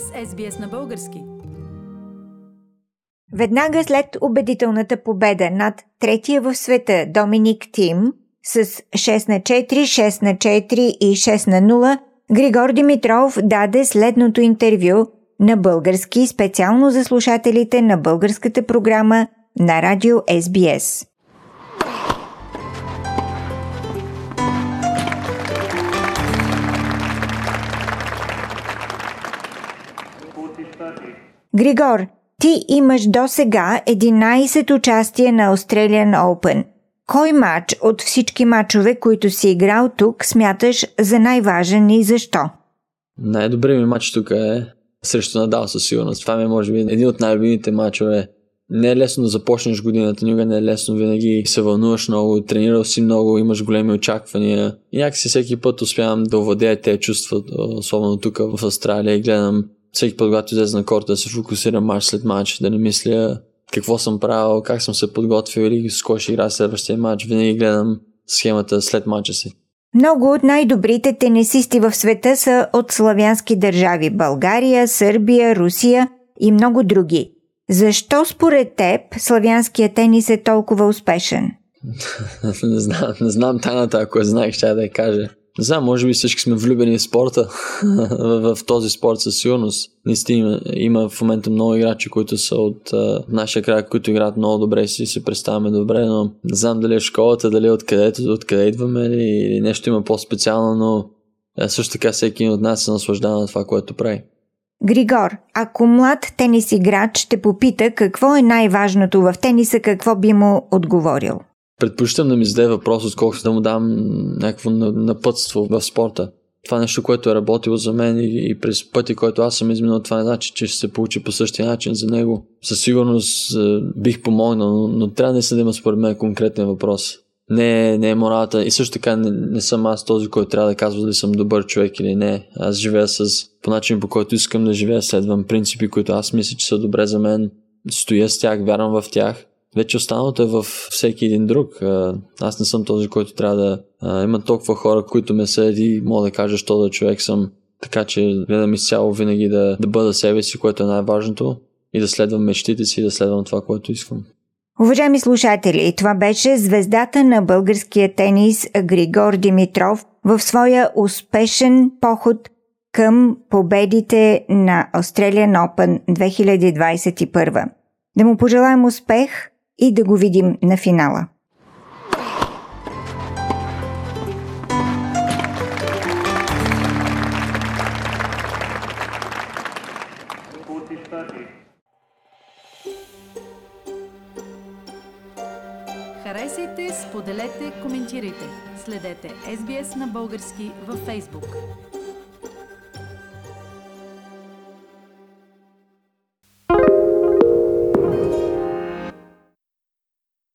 сте с SBS на български. Веднага след убедителната победа над третия в света Доминик Тим с 6 на 4, 6 на 4 и 6 на 0, Григор Димитров даде следното интервю на български специално за слушателите на българската програма на радио SBS. Григор, ти имаш до сега 11 участия на Australian Open. Кой матч от всички матчове, които си играл тук, смяташ за най-важен и защо? Най-добрият ми матч тук е срещу Надал със сигурност. Това ми е може би един от най-любимите матчове. Не е лесно да започнеш годината, никога не е лесно, винаги се вълнуваш много, тренирал си много, имаш големи очаквания. И някакси всеки път успявам да овладея тези чувства, особено тук в Австралия и гледам всеки път, когато излезе на корта, да се фокусирам матч след матч, да не мисля какво съм правил, как съм се подготвил или с кой ще играя следващия матч. Винаги гледам схемата след матча си. Много от най-добрите тенисисти в света са от славянски държави – България, Сърбия, Русия и много други. Защо според теб славянският тенис е толкова успешен? не знам, не знам тайната, ако я знаех, ще да я кажа. Не знам, може би всички сме влюбени в спорта, в, в този спорт със сигурност. Наистина има, има в момента много играчи, които са от а, нашия край, които играят много добре и си се представяме добре, но не знам дали е школата, дали е откъде, откъде идваме или, или нещо има по-специално, но а, също така всеки от нас се наслаждава на това, което прави. Григор, ако млад тенис играч те попита какво е най-важното в тениса, какво би му отговорил? Предпочитам да ми зададе въпрос, отколкото да му дам някакво напътство в спорта. Това нещо, което е работило за мен и, и през пъти, който аз съм изминал, това не значи, че ще се получи по същия начин за него. Със сигурност е, бих помогнал, но, но трябва да се да има според мен конкретен въпрос. Не, не е моралата. И също така не, не съм аз този, който трябва да казва дали съм добър човек или не. Аз живея с по начин, по който искам да живея, следвам принципи, които аз мисля, че са добре за мен. Стоя с тях, вярвам в тях вече останалото е в всеки един друг. Аз не съм този, който трябва да... Има толкова хора, които ме съди и мога да кажа, що да човек съм. Така че гледам изцяло винаги да, да бъда себе си, което е най-важното и да следвам мечтите си и да следвам това, което искам. Уважаеми слушатели, това беше звездата на българския тенис Григор Димитров в своя успешен поход към победите на Australian Open 2021. Да му пожелаем успех – и да го видим на финала. Харесайте, споделете, коментирайте. Следете SBS на български във Facebook.